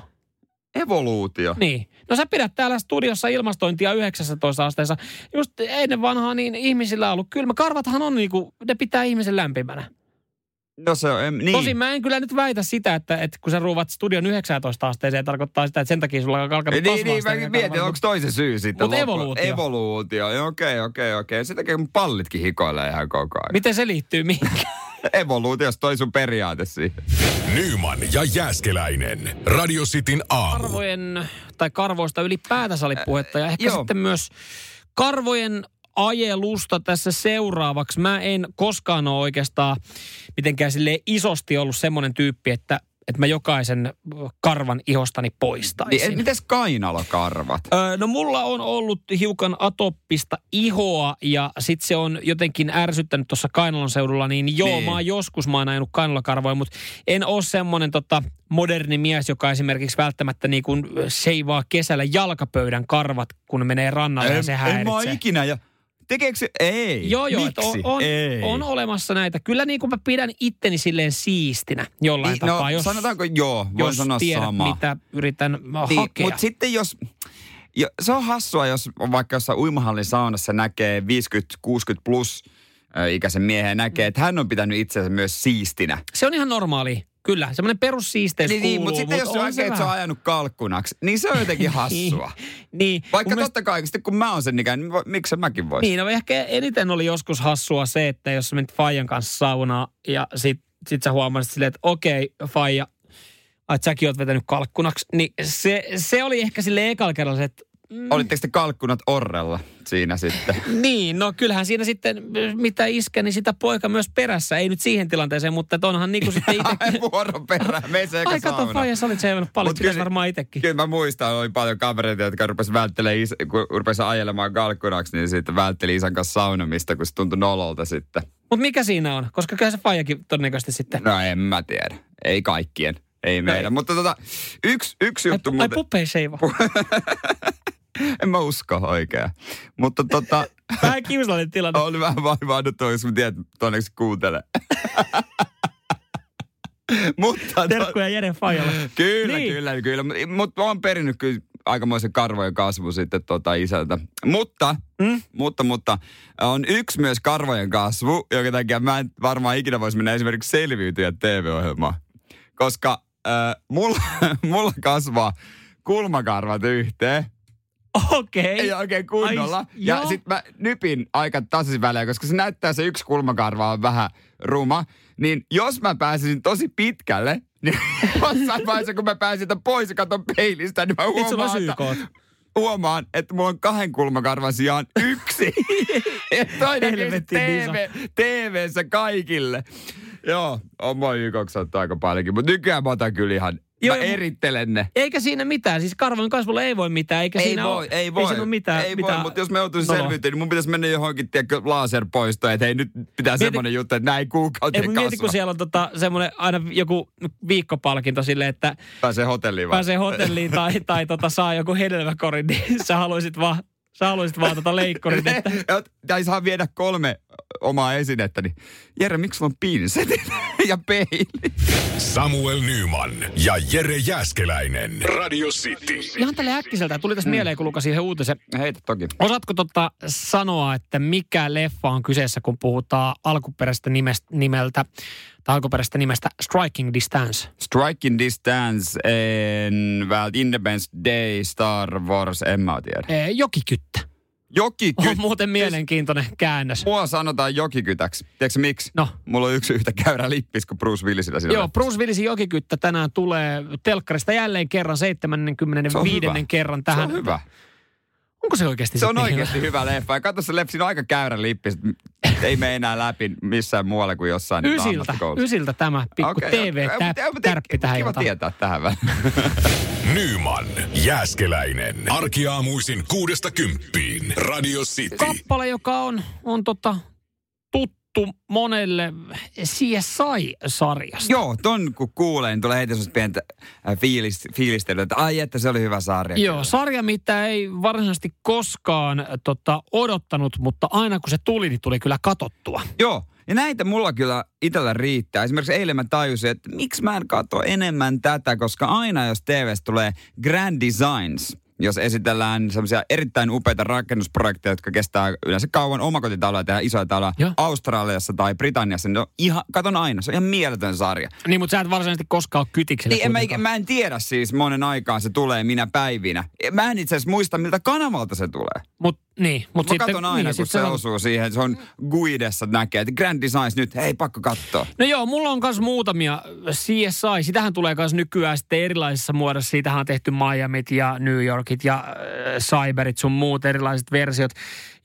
Evoluutio. Niin. No sä pidät täällä studiossa ilmastointia 19 asteessa. Just ennen vanhaa niin ihmisillä on ollut kylmä. Karvathan on niinku, ne pitää ihmisen lämpimänä. No se on, em, niin. Tosin mä en kyllä nyt väitä sitä, että, että kun sä ruuvat studion 19 asteeseen, tarkoittaa sitä, että sen takia sulla on alkanut niin, niin, mä mietin, onko toisen syy sitten. Mut loppuun? evoluutio. Evoluutio, okei, okei, okei. Sen takia mun pallitkin hikoilee ihan koko ajan. Miten se liittyy mihinkään? <laughs> Evoluutiosta toi sun periaate siihen. Nyman ja Jääskeläinen. Radio Cityn aamu. Karvojen, tai karvoista ylipäätänsä oli puhetta, ja ehkä joo. sitten myös karvojen ajelusta tässä seuraavaksi. Mä en koskaan ole oikeastaan mitenkään silleen isosti ollut semmoinen tyyppi, että, että mä jokaisen karvan ihostani poistaisin. Niin, mites kainalokarvat? Öö, no mulla on ollut hiukan atoppista ihoa ja sit se on jotenkin ärsyttänyt tuossa Kainalon seudulla, niin joo, Niin. mä oon joskus mä oon ajanut kainalokarvoja, mutta en ole semmonen tota moderni mies, joka esimerkiksi välttämättä niin kuin seivaa kesällä jalkapöydän karvat, kun menee rannalle ja se en mä oo häiritsee. ikinä. Ja, tekeekö se? Ei. Joo, joo, Miksi? on, on, Ei. on olemassa näitä. Kyllä niin kuin mä pidän itteni silleen siistinä jollain Niin, tapaa, no, jos, sanotaanko joo, voin jos sanoa tiedät, sama. mitä yritän Niin, hakea. mutta sitten jos, jo, se on hassua, jos vaikka jossain uimahallin saunassa näkee 50-60 plus ikäisen miehen näkee, että hän on pitänyt itsensä myös siistinä. Se on ihan normaali. Kyllä, semmoinen perussiisteys Niin, niin kuuluu, mutta sitten jos on näkee, että se on ajanut kalkkunaksi, niin se on jotenkin <laughs> hassua. Niin, Vaikka totta kai, sitten kun mä oon sen ikäinen, niin miksi mäkin voisin? Niin, no ehkä eniten oli joskus hassua se, että jos sä menit Fajan kanssa saunaan ja sit, sit sä huomasit silleen, että okei, Faija, että säkin oot vetänyt kalkkunaksi, niin se, se oli ehkä sille ekalla kerralla se, että mm, Olitteko te kalkkunat orrella siinä sitten? <laughs> niin, no kyllähän siinä sitten, mitä iskä, niin sitä poika myös perässä. Ei nyt siihen tilanteeseen, mutta onhan niinku sitten <laughs> itse... Vuoron perään, me se Ai kato, Faija, sä olit seivannut paljon, kyllä- varmaan itsekin. Kyllä mä muistan, oli paljon kavereita, jotka rupesi välttelemään, is- kun rupesi ajelemaan kalkkunaksi, niin sitten vältteli isän kanssa saunamista, kun se tuntui nololta sitten. Mutta mikä siinä on? Koska kyllä se Faijakin todennäköisesti sitten... No en mä tiedä. Ei kaikkien. Ei meidän. Mutta tota, yksi, yksi Ai, juttu ai muuten. puppe ei seiva. <laughs> <laughs> En mä usko oikein. Mutta tota, <laughs> Vähän kiusallinen tilanne. oli vähän vaivaannuttu, jos mä tiedän, että todennäköisesti kuuntelee. <laughs> Mutta Terkkuja Jere Faijalle. kyllä, Niin. niin. kyllä, kyllä. Mutta mä oon perinnyt kyllä aikamoisen karvojen kasvu sitten tota isältä. Mutta, Mm? mutta, mutta on yksi myös karvojen kasvu, jonka takia mä en varmaan ikinä voisi mennä esimerkiksi selviytyä TV-ohjelmaan. Koska äh, mulla, mulla kasvaa kulmakarvat yhteen. Okei. Ei oikein kunnolla. Ai, ja joo. sit mä nypin aika tasaisin välein, koska se näyttää se yksi kulmakarva on vähän ruma. Niin jos mä pääsisin tosi pitkälle, <laughs> niin jossain vaiheessa kun mä pääsin pois ja katon peilistä, niin mä huomaan, että, huomaan, että mulla on kahden kulmakarvan sijaan yksi. <laughs> ja toinen Helvetin TV, TVssä kaikille. Joo, on mua YKksi aika paljonkin, mutta nykyään mä otan kyllä ihan, Joo, mä erittelen ne. Eikä siinä mitään. Siis karvan kasvulla ei voi mitään. Eikä Ei siinä voi, ole, ei voi. Ei siinä ole mitään. ei mitään voi, mutta jos mä joutuisin noloa. selviytymään, niin mun pitäisi mennä johonkin, tiedätkö, laserpoistoon, että hei nyt pitää semmoinen juttu, että näin Ei, kuukauteen mutta mieti, kun siellä on tota, semmoinen aina joku viikkopalkinto silleen, että Pääsee hotelliin vaan. pääsee hotelliin tai, tai tota, saa joku hedelmäkorin, niin sä haluaisit vaan, sä haluaisit vaan tota leikkurit, <laughs> että Ja- Tai saa viedä kolme omaa esinettä, niin Jere, miksi sulla on pinsetit <laughs> ja peili? Samuel Nyman ja Jere Jäskeläinen. Radio City. ihan tälle äkkiseltä tuli tässä mieleen, kun lukasin yhden uutisen. Heitä toki. Osaatko tota sanoa, että mikä leffa on kyseessä, kun puhutaan alkuperäisestä nimestä, nimeltä, tai alkuperäisestä nimestä Striking Distance? Striking Distance, en vält Independence Day, Star Wars, en mä tiedä. Ee, jokikyttä. Jokikyt. On muuten mielenkiintoinen käännös. Mua sanotaan jokikytäksi. Tiedätkö miksi? No. Mulla on yksi yhtä käyrä lippis kuin Bruce Willisillä siinä. Joo, Bruce Willisin jokikyttä tänään tulee telkkarista jälleen kerran, 75. Se on hyvä. kerran Se tähän. on hyvä. Onko se oikeasti Se on oikeasti hyvä leffa. Ja katso se leffa, siinä on aika käyrä lippis. Ei mene enää läpi missään muualla kuin jossain Ysiltä, ysiltä tämä pikku okay, TV-tärppi tähän Kiva tietää tähän väliin. <laughs> Nyman, Jääskeläinen. Arkiaamuisin kuudesta kymppiin. Radio City. Kappale, joka on, on tota, tuttu monelle CSI-sarjasta. Joo, ton kun kuulee, niin tulee heti semmoista pientä äh, fiilist, fiilistelyä, että ai että se oli hyvä sarja. Joo, sarja, mitä ei varsinaisesti koskaan äh, tota, odottanut, mutta aina kun se tuli, niin tuli kyllä katottua. Joo, ja näitä mulla kyllä itsellä riittää. Esimerkiksi eilen mä tajusin, että miksi mä en katso enemmän tätä, koska aina jos TVstä tulee Grand Designs, jos esitellään semmoisia erittäin upeita rakennusprojekteja, jotka kestää yleensä kauan omakotitaloja ja isoja taloja Joo. Australiassa tai Britanniassa, niin on ihan, katon aina, se on ihan mieletön sarja. Niin, mutta sä et varsinaisesti koskaan ole kytiksellä. Niin, en mä, mä en tiedä siis monen aikaan se tulee minä päivinä. Mä en itse asiassa muista, miltä kanavalta se tulee. Mut, niin, mut Mutta mä sitten, katson aina, niin, kun se sä- osuu siihen. Se on Guidessa näkee, että Grand Designs nyt, hei pakko katsoa. No joo, mulla on myös muutamia CSI. Sitähän tulee myös nykyään sitten erilaisissa muodossa. Siitähän on tehty Miamit ja New Yorkit ja äh, Cyberit sun muut erilaiset versiot.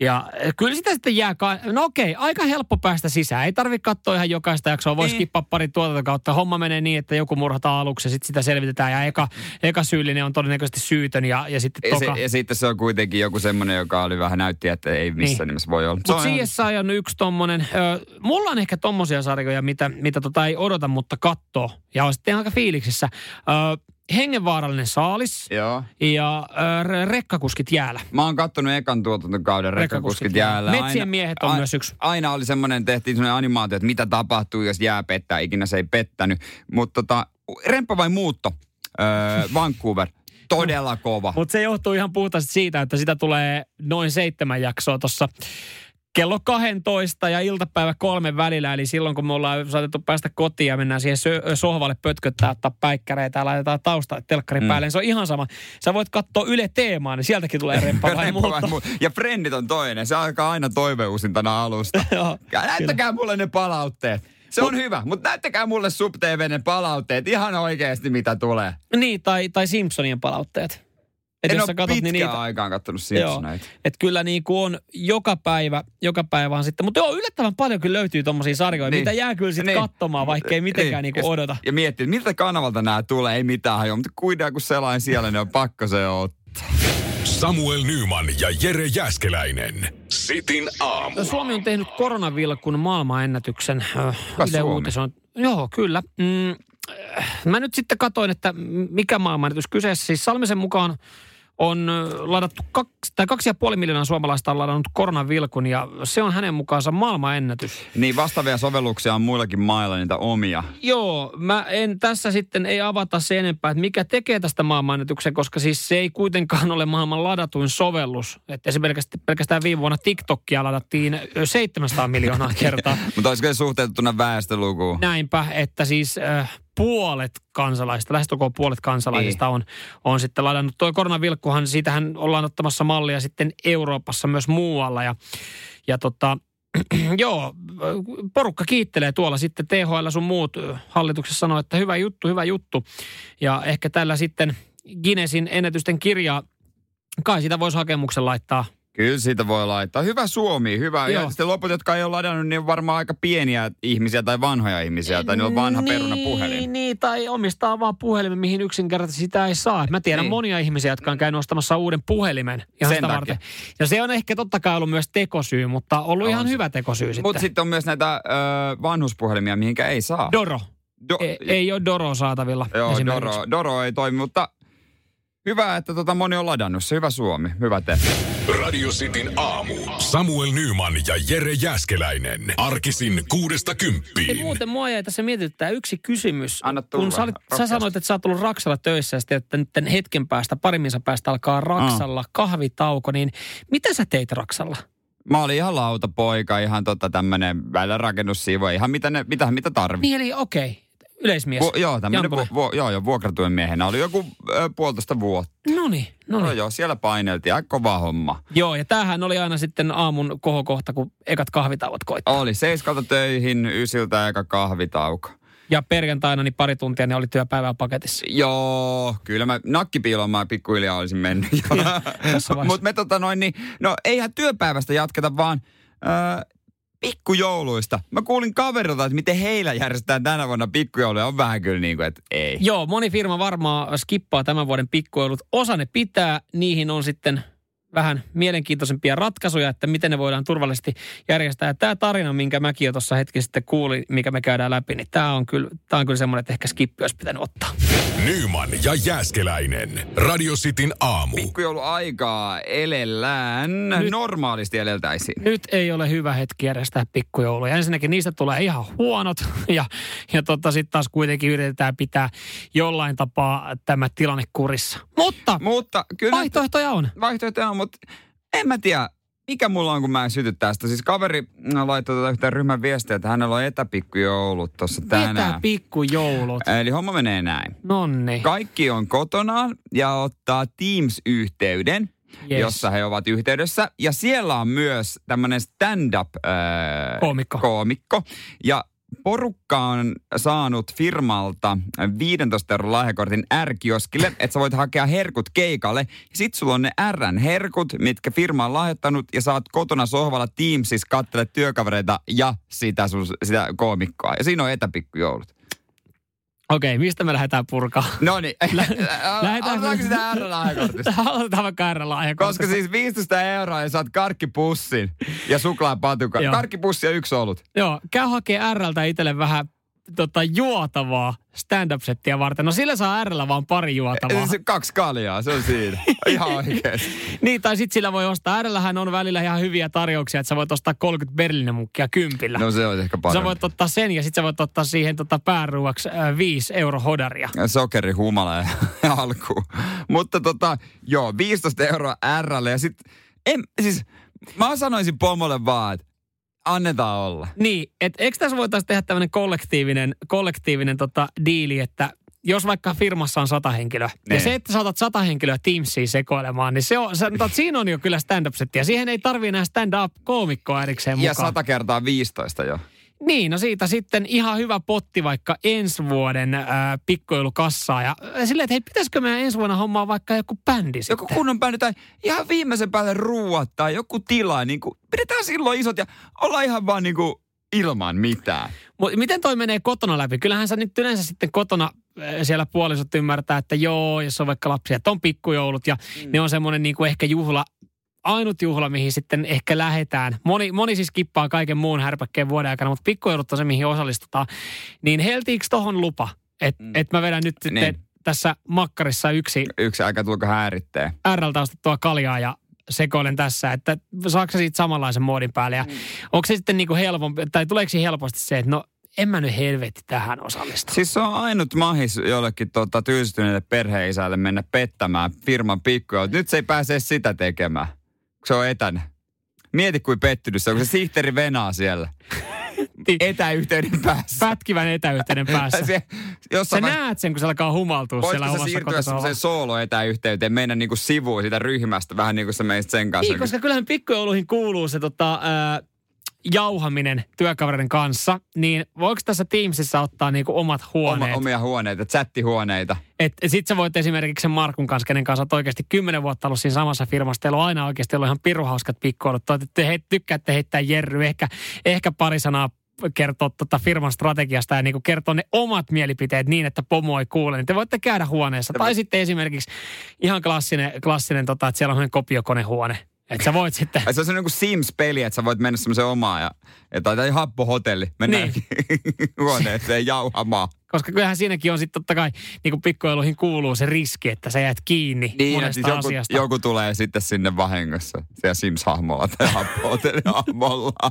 Ja äh, kyllä sitä sitten jää, ka- no okei, aika helppo päästä sisään. Ei tarvitse katsoa ihan jokaista jaksoa. Voisi Niin. kippaa pari tuotantokautta. Homma menee niin, että joku murhataan aluksi ja sitten sitä selvitetään. Ja eka, eka syyllinen on todennäköisesti syytön ja, ja sitten Ja, toka... se, ja sitten se on kuitenkin joku semmoinen, joka oli vähän näytti, että ei missään Niin. nimessä voi olla. Mutta CSI on yksi tommonen, ö, mulla on ehkä tommosia sarjoja, mitä, mitä tota ei odota, mutta kattoo. Ja on sitten aika fiiliksissä. Ö, hengenvaarallinen saalis Joo. ja ö, re- rekkakuskit jäällä. Mä oon kattonut ekan tuotantokauden rekkakuskit Rekkakuskit jäällä. Metsien miehet on myös yksi. Aina oli semmoinen, tehtiin semmoinen animaatio, että mitä tapahtuu, jos jää pettää. Ikinä se ei pettänyt. Mutta tota, remppa vai muutto? Öö, Vancouver. Todella kova. Mutta se johtuu ihan puhtaasti siitä, että sitä tulee noin seitsemän jaksoa tuossa kello 12 ja iltapäivä kolmen välillä. Eli silloin, kun me ollaan saatettu päästä kotiin ja mennään siihen sohvalle pötköttää, ottaa päikkäreitä ja laitetaan tausta telkkari Mm. päälle. niin Se on ihan sama. Sä voit katsoa Yle Teemaa, niin sieltäkin tulee remppa <laughs> vai muuta. mu- Ja Friendit on toinen. Se alkaa aina toiveuusintana alusta. <laughs> Joo, näyttäkää mulle ne palautteet. Se on hyvä, mutta näyttäkää mulle sub ne palautteet ihan oikeasti mitä tulee. Niin, tai, tai Simpsonien palautteet. Et en jos ole katot, pitkään niin niitä, aikaan kattonut Joo. Simpsoneita. että kyllä niin kuin on joka päivä, joka päivä on sitten. Mutta joo, yllättävän paljon kyllä löytyy tommosia sarjoja, Niin. mitä jää kyllä sitten Niin. katsomaan, vaikka ei mitenkään niin. Ja- kuin odota. Ja miettii, miltä kanavalta nämä tulee, ei mitään hajoa, mutta kuidaan kun selain siellä, niin on pakko se ottaa. Samuel Nyman ja Jere Jäskeläinen. Sitin aamu. Suomi on tehnyt koronavilkun maailmanennätyksen. Yle Suomi? Uutisoi- Joo, kyllä. Mm, äh, mä nyt sitten katoin, että mikä maailmanennätys kyseessä. Siis Salmisen mukaan on ladattu kaksi, tai kaksi ja puoli miljoonaa suomalaista on ladannut koronavilkun ja se on hänen mukaansa maailmanennätys. Niin vastaavia sovelluksia on muillakin mailla niitä omia. Joo, mä en tässä sitten ei avata se enempää, että mikä tekee tästä maailmanennätyksen, koska siis se ei kuitenkaan ole maailman ladatuin sovellus. Että esimerkiksi pelkästään viime vuonna TikTokia ladattiin ö, 700 miljoonaa <laughs> kertaa. Mutta olisiko se suhteutettuna väestölukuun? Näinpä, että siis äh, puolet kansalaista, lähestulkoon puolet kansalaisista on, on sitten ladannut. Tuo koronavilkkuhan, siitähän ollaan ottamassa mallia sitten Euroopassa myös muualla. Ja, ja tota, <clears throat> joo, porukka kiittelee tuolla sitten THL sun muut hallituksessa sanoo, että hyvä juttu, hyvä juttu. Ja ehkä tällä sitten Guinnessin ennätysten kirjaa, kai sitä voisi hakemuksen laittaa Kyllä siitä voi laittaa. Hyvä Suomi, hyvä. Joo. Ja sitten loput, jotka ei ole ladannut, niin on varmaan aika pieniä ihmisiä tai vanhoja ihmisiä. Tai niillä on vanha niin, peruna puhelin. Niin, tai omistaa vaan puhelimen, mihin yksinkertaisesti sitä ei saa. Mä tiedän Niin. monia ihmisiä, jotka on käynyt ostamassa uuden puhelimen ihan Sen sitä takia. varten. Ja se on ehkä totta kai ollut myös tekosyy, mutta ollut On ihan se. hyvä tekosyy sitten. Mutta sitten on myös näitä ö, vanhuspuhelimia, mihinkä ei saa. Doro. Do- Ei, ei ole Doro saatavilla Joo. Doro, Doro ei toimi, mutta hyvä, että tota moni on ladannut se. Hyvä Suomi, hyvä te. Radio Cityn aamu. Samuel Nyman ja Jere Jäskeläinen. Arkisin kuudesta Ei, kymppiin. muuten mua jäi tässä mietityttää yksi kysymys. Anna tulla, Kun sä, olit, sä sanoit, että sä oot ollut Raksalla töissä ja sitten, että nyt hetken päästä, parimminsa päästä alkaa Raksalla kahvitauko, niin mitä sä teit Raksalla? Mä olin ihan lautapoika, ihan tota tämmönen välillä rakennussiivo, ihan mitä, ne, mitä, mitä tarvii. Niin eli okei, okay. Yleismies. Vu, joo, tämmönen Jamponen. vu, vu, joo, joo, vuokratuen miehenä. Oli joku ö, puolitoista vuotta. No niin, no niin. joo, siellä paineltiin. Aika kova homma. Joo, ja tämähän oli aina sitten aamun kohokohta, kun ekat kahvitauot koittaa. Oli seiskalta töihin, ysiltä eka kahvitauko. Ja perjantaina niin pari tuntia ne oli työpäivää paketissa. Joo, kyllä mä nakkipiiloon mä pikkuhiljaa olisin mennyt. <laughs> Mutta me tota noin niin, no eihän työpäivästä jatketa vaan öö, pikkujouluista. Mä kuulin kaverilta, että miten heillä järjestetään tänä vuonna pikkujouluja. On vähän kyllä niin kuin, että ei. Joo, moni firma varmaan skippaa tämän vuoden pikkuilut. Osa ne pitää, niihin on sitten vähän mielenkiintoisempia ratkaisuja, että miten ne voidaan turvallisesti järjestää. Ja tämä tarina, minkä mäkin jo tuossa hetki sitten kuulin, mikä me käydään läpi, niin tämä on kyllä, tää on kyllä semmoinen, että ehkä skippi olisi pitänyt ottaa. Nyman ja Jäskeläinen. Radio Cityn aamu. Pikkujouluaikaa elellään. Nyt- Normaalisti eleltäisiin. Nyt ei ole hyvä hetki järjestää pikkujouluja. Ensinnäkin niistä tulee ihan huonot <laughs> ja, ja tota, sitten taas kuitenkin yritetään pitää jollain tapaa tämä tilanne kurissa. Mutta Mutta kyllä vaihtoehtoja on. vaihtoehtoja on, mutta en mä tiedä, mikä mulla on, kun mä en syty tästä. Siis kaveri no, laittoi tota yhteen ryhmän viestiä, että hänellä on etäpikkujoulut tuossa tänään. pikkujoulut. Eli homma menee näin. Nonni. Kaikki on kotonaan ja ottaa Teams-yhteyden, Yes. jossa he ovat yhteydessä. Ja siellä on myös tämmöinen stand-up ää, Koomikko. koomikko. Ja porukka on saanut firmalta 15 euron lahjakortin R-kioskille, että sä voit hakea herkut keikalle. Sitten sulla on ne Rn herkut, mitkä firma on lahjoittanut, ja saat kotona sohvalla Teamsissa katsele työkavereita ja sitä, sun, sitä koomikkoa. Ja siinä on etäpikkujoulut. Okei, mistä me lähdetään purkaa? No niin, <laughs> lähdetään- otetaanko sitä R-lahjakortista? <laughs> Aloitetaan vaikka R Koska siis 15 euroa ja saat karkkipussin ja suklaapatukan. Karkkipussi ja yksi olut. Joo, käy hakee Rltä itselle vähän tota, juotavaa stand-up-settiä varten. No sillä saa Rllä vaan pari juotavaa. Se kaksi kaljaa, se on siinä. Ihan <laughs> oikeesti. niin, tai sitten sillä voi ostaa. Rllähän on välillä ihan hyviä tarjouksia, että sä voit ostaa 30 Berliner mukkia kympillä. No se on ehkä Sä parempi. voit ottaa sen ja sitten sä voit ottaa siihen tota pääruuaksi äh, 5 euro hodaria. Sokeri humala ja <laughs> alkuun. Mutta tota, joo, 15 euroa Rlle ja sit, en, siis mä sanoisin pomolle vaan, että annetaan olla. Niin, että eikö tässä voitaisiin tehdä tämmöinen kollektiivinen, kollektiivinen tota diili, että jos vaikka firmassa on sata henkilöä, niin. ja Niin. se, että saatat sata henkilöä Teamsiin sekoilemaan, niin se on, sä, mutta siinä on jo kyllä stand-up-settiä. Siihen ei tarvii enää stand-up-koomikkoa erikseen Ja mukaan. 100 kertaa 15 jo. Niin, no siitä sitten ihan hyvä potti vaikka ensi vuoden äh, pikkuilukassaa. Ja äh, silleen, että hei, pitäisikö meidän ensi vuonna hommaa vaikka joku bändi Joku sitten? kunnon bändi tai ihan viimeisen päälle ruuat tai joku tila, niin kuin, pidetään silloin isot ja ollaan ihan vaan niin kuin ilman mitään. Mut miten toi menee kotona läpi? Kyllähän sä nyt yleensä sitten kotona äh, siellä puolisot ymmärtää, että joo, jos on vaikka lapsia, että on pikkujoulut ja mm. ne on semmoinen niin kuin ehkä juhla, ainut juhla, mihin sitten ehkä lähetään. Moni, moni siis kippaa kaiken muun härpäkkeen vuoden aikana, mutta pikkujoulut on se, mihin osallistutaan. Niin heltiiks tohon lupa? Että mm. et mä vedän nyt sitten Niin. tässä makkarissa yksi Yksi aika tulko häirittää. Rltä ostettua kaljaa ja sekoilen tässä, että saako siitä samanlaisen muodin päälle ja Mm. onko se sitten niinku helpompi, tai tuleeko helposti se, että no en mä nyt helvetti tähän osallistu. Siis se on ainut mahis jollekin tota, tylsistyneelle perheisälle mennä pettämään firman pikkuja. Nyt se ei pääse sitä tekemään, se on etänä. Mieti, kuin pettynyt se on, kun se sihteeri venaa siellä. <laughs> Etäyhteyden päässä. Pätkivän etäyhteyden päässä. <laughs> Se, Sä vaiheessa- näet sen, kun se alkaa humaltua siellä omassa siirtyä kotisohvalla. semmoiseen solo-etäyhteyteen, mennä niinku sivuun siitä ryhmästä, vähän niin kuin sä meisit sen kanssa. Niin, koska kyllähän pikkujouluihin kuuluu se tota, ää, jauhaminen työkavereiden kanssa, niin voiko tässä Teamsissa ottaa niinku omat huoneet? Oma, omia huoneita, chattihuoneita. Et, et sit sä voit esimerkiksi sen Markun kanssa, kenen kanssa oot oikeasti kymmenen vuotta ollut siinä samassa firmassa. Teillä on aina oikeasti ollut ihan piruhauskat pikkuolut. Te, te he, tykkäätte heittää jerry, ehkä, ehkä pari sanaa kertoa tota firman strategiasta ja niinku kertoa ne omat mielipiteet niin, että pomo ei kuule, niin te voitte käydä huoneessa. Tai sitten esimerkiksi ihan klassinen, klassinen tota, että siellä on kopiokonehuone. Että sä voit sitten... Ai se on se niin Sims-peli, että sä voit mennä semmoisen omaan ja, ja tai happohotelli. Mennään niin. <laughs> huoneeseen jauhamaan. Koska kyllähän siinäkin on sitten totta kai, niin kuin pikkueluihin kuuluu se riski, että sä jäät kiinni niin, monesta joku, asiasta. joku tulee sitten sinne vahingossa siellä Sims-hahmolla tai <laughs> happohotelli-hahmolla.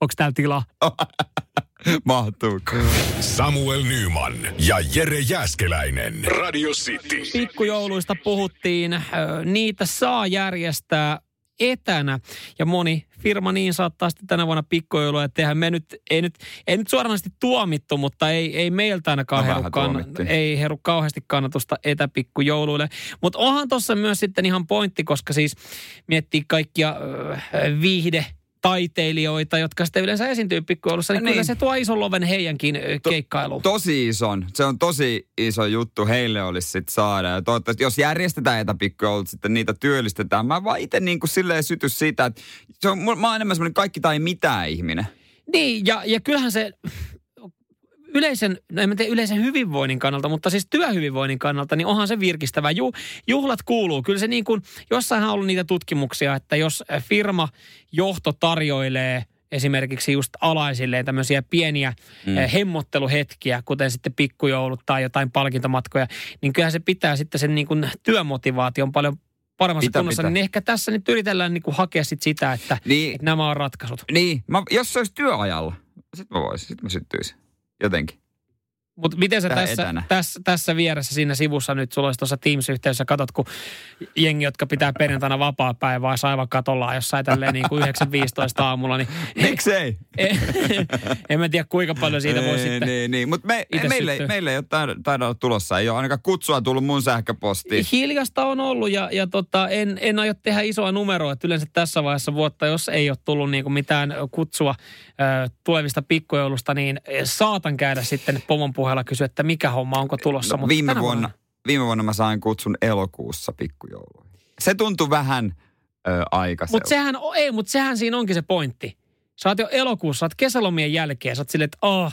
Onko täällä tilaa? <laughs> Mahtuu. Samuel Nyman ja Jere Jäskeläinen. Radio City. Pikkujouluista puhuttiin. Niitä saa järjestää etänä. Ja moni firma niin saattaa sitten tänä vuonna pikkujouluja tehdä. Me nyt, ei nyt, ei nyt suoranaisesti tuomittu, mutta ei, ei meiltä ainakaan no, heru, kann, ei heru kauheasti kannatusta etäpikkujouluille. Mutta onhan tuossa myös sitten ihan pointti, koska siis miettii kaikkia äh, viihde taiteilijoita, jotka sitten yleensä esiintyy pikkujoulussa, niin, niin kyllä se tuo ison loven heidänkin keikkailuun. To, tosi ison. Se on tosi iso juttu heille olisi sitten saada. Ja toivottavasti, jos järjestetään etäpikkujoulut, sitten niitä työllistetään. Mä vaan itse niin kuin silleen syty siitä, että se on, mä oon enemmän semmoinen kaikki tai mitään ihminen. Niin, ja, ja kyllähän se, yleisen, no en tiedä yleisen hyvinvoinnin kannalta, mutta siis työhyvinvoinnin kannalta, niin onhan se virkistävä. Ju, juhlat kuuluu. Kyllä se niin kuin, jossain on ollut niitä tutkimuksia, että jos firma johto tarjoilee esimerkiksi just alaisilleen tämmöisiä pieniä mm. Hemmotteluhetkiä, kuten sitten pikkujoulut tai jotain palkintomatkoja, niin kyllähän se pitää sitten sen niin kuin työmotivaation paljon paremmassa pitä, kunnossa, pitä. niin ehkä tässä nyt yritellään niin kuin hakea sit sitä, että, niin, että nämä on ratkaisut. Niin, mä, jos se olisi työajalla, sitten mä voisin, sitten mä syttyisin jotenkin. Mutta miten sä tässä, tässä, tässä vieressä siinä sivussa nyt, sulla olisi tuossa Teams-yhteydessä, katot, kun jengi, jotka pitää perjantaina vapaa päivää, aivan katollaan jossain tälleen niin kuin 9.15 aamulla. Niin, Miksei? <laughs> en, en mä tiedä, kuinka paljon siitä voi sitten Niin, niin. mutta me, meille, meille ei ole taida olla tulossa. Ei ole ainakaan kutsua tullut mun sähköpostiin. Hiljasta on ollut ja, ja tota, en, en aio tehdä isoa numeroa. Että yleensä tässä vaiheessa vuotta, jos ei ole tullut niin kuin mitään kutsua äh, tulevista pikkujoulusta, niin saatan käydä sitten pomon puheen puheella kysyä, että mikä homma, onko tulossa. No, viime, vuonna, vuonna, viime vuonna mä sain kutsun elokuussa pikkujouluihin. Se tuntui vähän ö, aikaiselta. Mutta sehän, ei, mutta sehän siinä onkin se pointti. Sä oot jo elokuussa, sä oot kesälomien jälkeen, sä oot silleen, että oh,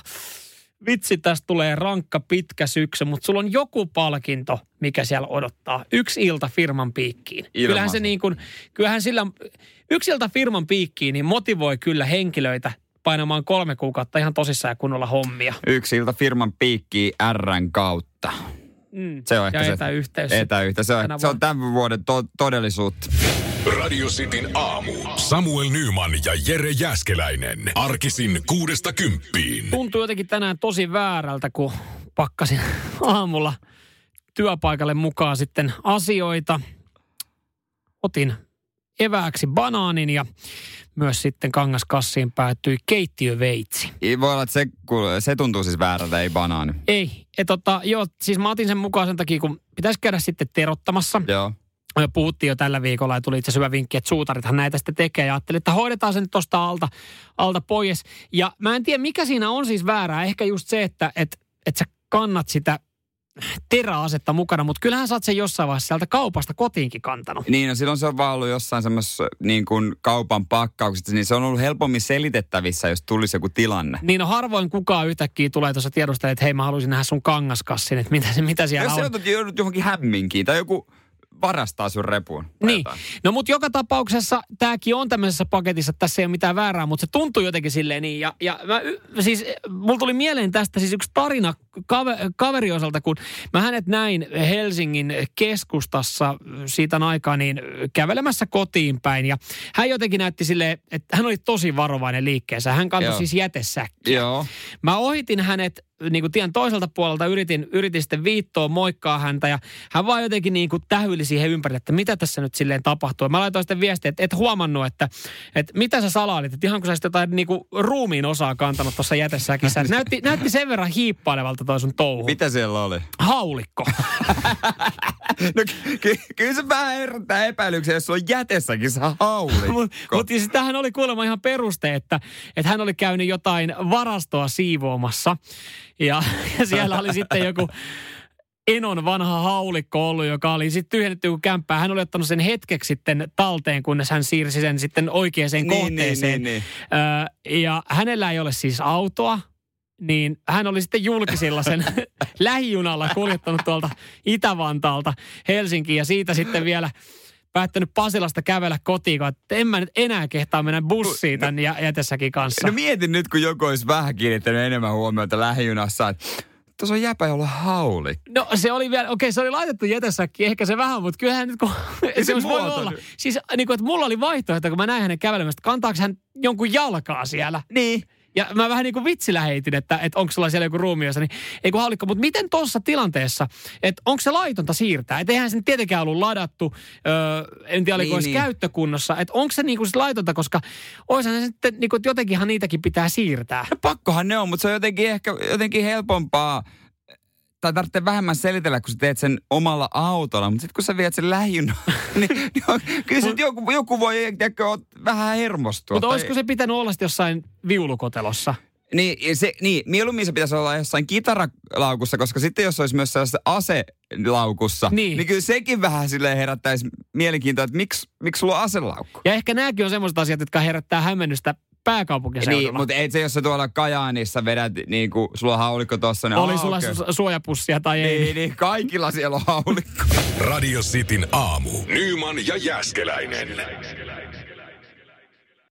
vitsi, tästä tulee rankka pitkä syksy, mutta sulla on joku palkinto, mikä siellä odottaa. Yksi ilta firman piikkiin. Ilmassa. Kyllähän se niin kuin, kyllähän sillä, yksi ilta firman piikkiin, niin motivoi kyllä henkilöitä painamaan kolme kuukautta ihan tosissaan ja kunnolla hommia. Yksi ilta firman piikki Rn kautta. Mm. Se on ehkä ja etäyhteys. Se, etäyhteys. Se on, se on tämän vuoden to- todellisuutta. Radio Cityn aamu. Samuel Nyman ja Jere Jäskeläinen. Arkisin kuudesta kymppiin. Tuntuu jotenkin tänään tosi väärältä, kun pakkasin aamulla työpaikalle mukaan sitten asioita. Otin evääksi banaanin ja myös sitten kangaskassiin päätyi keittiöveitsi. Ei voi olla, että se, se tuntuu siis väärältä, ei banaani. Ei. Et tota, joo, siis mä otin sen mukaan sen takia, kun pitäisi käydä sitten terottamassa. Joo. Puhuttiin jo tällä viikolla ja tuli itse hyvä vinkki, että suutarithan näitä sitten tekee. Ja ajattelin, että hoidetaan sen tuosta alta, alta pois. Ja mä en tiedä, mikä siinä on siis väärää. Ehkä just se, että, että, että sä kannat sitä teräasetta mukana, mutta kyllähän sä oot sen jossain vaiheessa sieltä kaupasta kotiinkin kantanut. Niin, no silloin se on vaan ollut jossain semmoisessa niin kuin kaupan pakkauksessa, niin se on ollut helpommin selitettävissä, jos tulisi joku tilanne. Niin, no harvoin kukaan yhtäkkiä tulee tuossa tiedustella, että hei mä haluaisin nähdä sun kangaskassin, että mitä, mitä siellä jos on. Jos joudut johonkin hämminkiin tai joku varastaa sun repun. Niin. Jotain. No mutta joka tapauksessa tämäkin on tämmöisessä paketissa, että tässä ei ole mitään väärää, mutta se tuntuu jotenkin silleen niin. Ja, ja mä, siis, mulla tuli mieleen tästä siis yksi tarina kaveri, kaveri osalta, kun mä hänet näin Helsingin keskustassa siitä aikaa niin kävelemässä kotiin päin. Ja hän jotenkin näytti silleen, että hän oli tosi varovainen liikkeessä. Hän kantoi Joo. siis jätesäkkiä. Joo. Mä ohitin hänet niin kuin tien toiselta puolelta yritin, yritin sitten viittoa, moikkaa häntä ja hän vaan jotenkin niin kuin tähyili siihen ympärille, että mitä tässä nyt silleen tapahtuu. Mä laitoin sitten viestiä, että et huomannut, että, että mitä sä salailit, että ihan kun sä sitten jotain niin kuin ruumiin osaa kantanut tuossa jätesäkissä. <laughs> näytti, näytti sen verran hiippailevalta toi sun touhu. Mitä siellä oli? Haulikko. <laughs> No ky- ky- kyllä se vähän herättää epäilyksiä, jos sulla on jätessäkin se haulikko. Mutta mut, siis tämähän oli kuulemma ihan peruste, että, että hän oli käynyt jotain varastoa siivoamassa. Ja, ja siellä oli sitten joku Enon vanha haulikko ollut, joka oli sitten tyhjennetty kuin kämppää. Hän oli ottanut sen hetkeksi sitten talteen, kunnes hän siirsi sen sitten oikeaan Niin, kohteeseen. niin, niin, Öö, ja hänellä ei ole siis autoa, niin hän oli sitten julkisilla sen <laughs> lähijunalla kuljettanut tuolta Itä-Vantaalta Helsinkiin ja siitä sitten vielä päättänyt Pasilasta kävellä kotiin, että en mä nyt enää kehtaa mennä bussiin tämän jä- jätessäkin kanssa. No mietin nyt, kun joku olisi vähän kiinnittänyt enemmän huomiota lähijunassa, että tuossa on jäpä, jolla on haulikko. No se oli vielä, okei se oli laitettu jätesäkkiin, ehkä se vähän, mutta kyllähän nyt kun, <laughs> se voi olla. Siis niin kuin, että mulla oli vaihtoehto, kun mä näin hänen kävelemästä, kantaako hän jonkun jalkaa siellä? Niin. Ja mä vähän niin kuin vitsillä heitin, että, että onko sulla siellä joku ruumiossa, niin ei kun haulikko. Mutta miten tuossa tilanteessa, että onko se laitonta siirtää? Että eihän sen tietenkään ollut ladattu, öö, en tiedä oliko Niin, niin, käyttökunnossa. Että onko se niin kuin sit laitonta, koska oishan se sitten, niin kuin, että jotenkinhan niitäkin pitää siirtää. No pakkohan ne on, mutta se on jotenkin ehkä jotenkin helpompaa tai tarvitsee vähemmän selitellä, kun sä teet sen omalla autolla. Mutta sitten kun sä viet sen lähijunaan, <laughs> niin, niin on, kyllä sit joku, joku voi tiedätkö, vähän hermostua. Mutta Tai- olisiko se pitänyt olla jossain viulukotelossa? Niin, se, niin, mieluummin se pitäisi olla jossain kitaralaukussa, koska sitten jos olisi myös sellaisessa aselaukussa, Niin. niin kyllä sekin vähän sille herättäisi mielenkiintoa, että miksi, miksi sulla on aselaukku? Ja ehkä nämäkin on semmoiset asiat, jotka herättää hämmennystä pääkaupunkiseudulla. Niin, mutta ei se, jos sä tuolla Kajaanissa vedät, niin kuin sulla on haulikko tossa, niin Oli aa, sulla su- suojapussia tai ei. Niin, niin, kaikilla siellä on haulikko. Radio Cityn aamu. Nyman ja Jäskeläinen.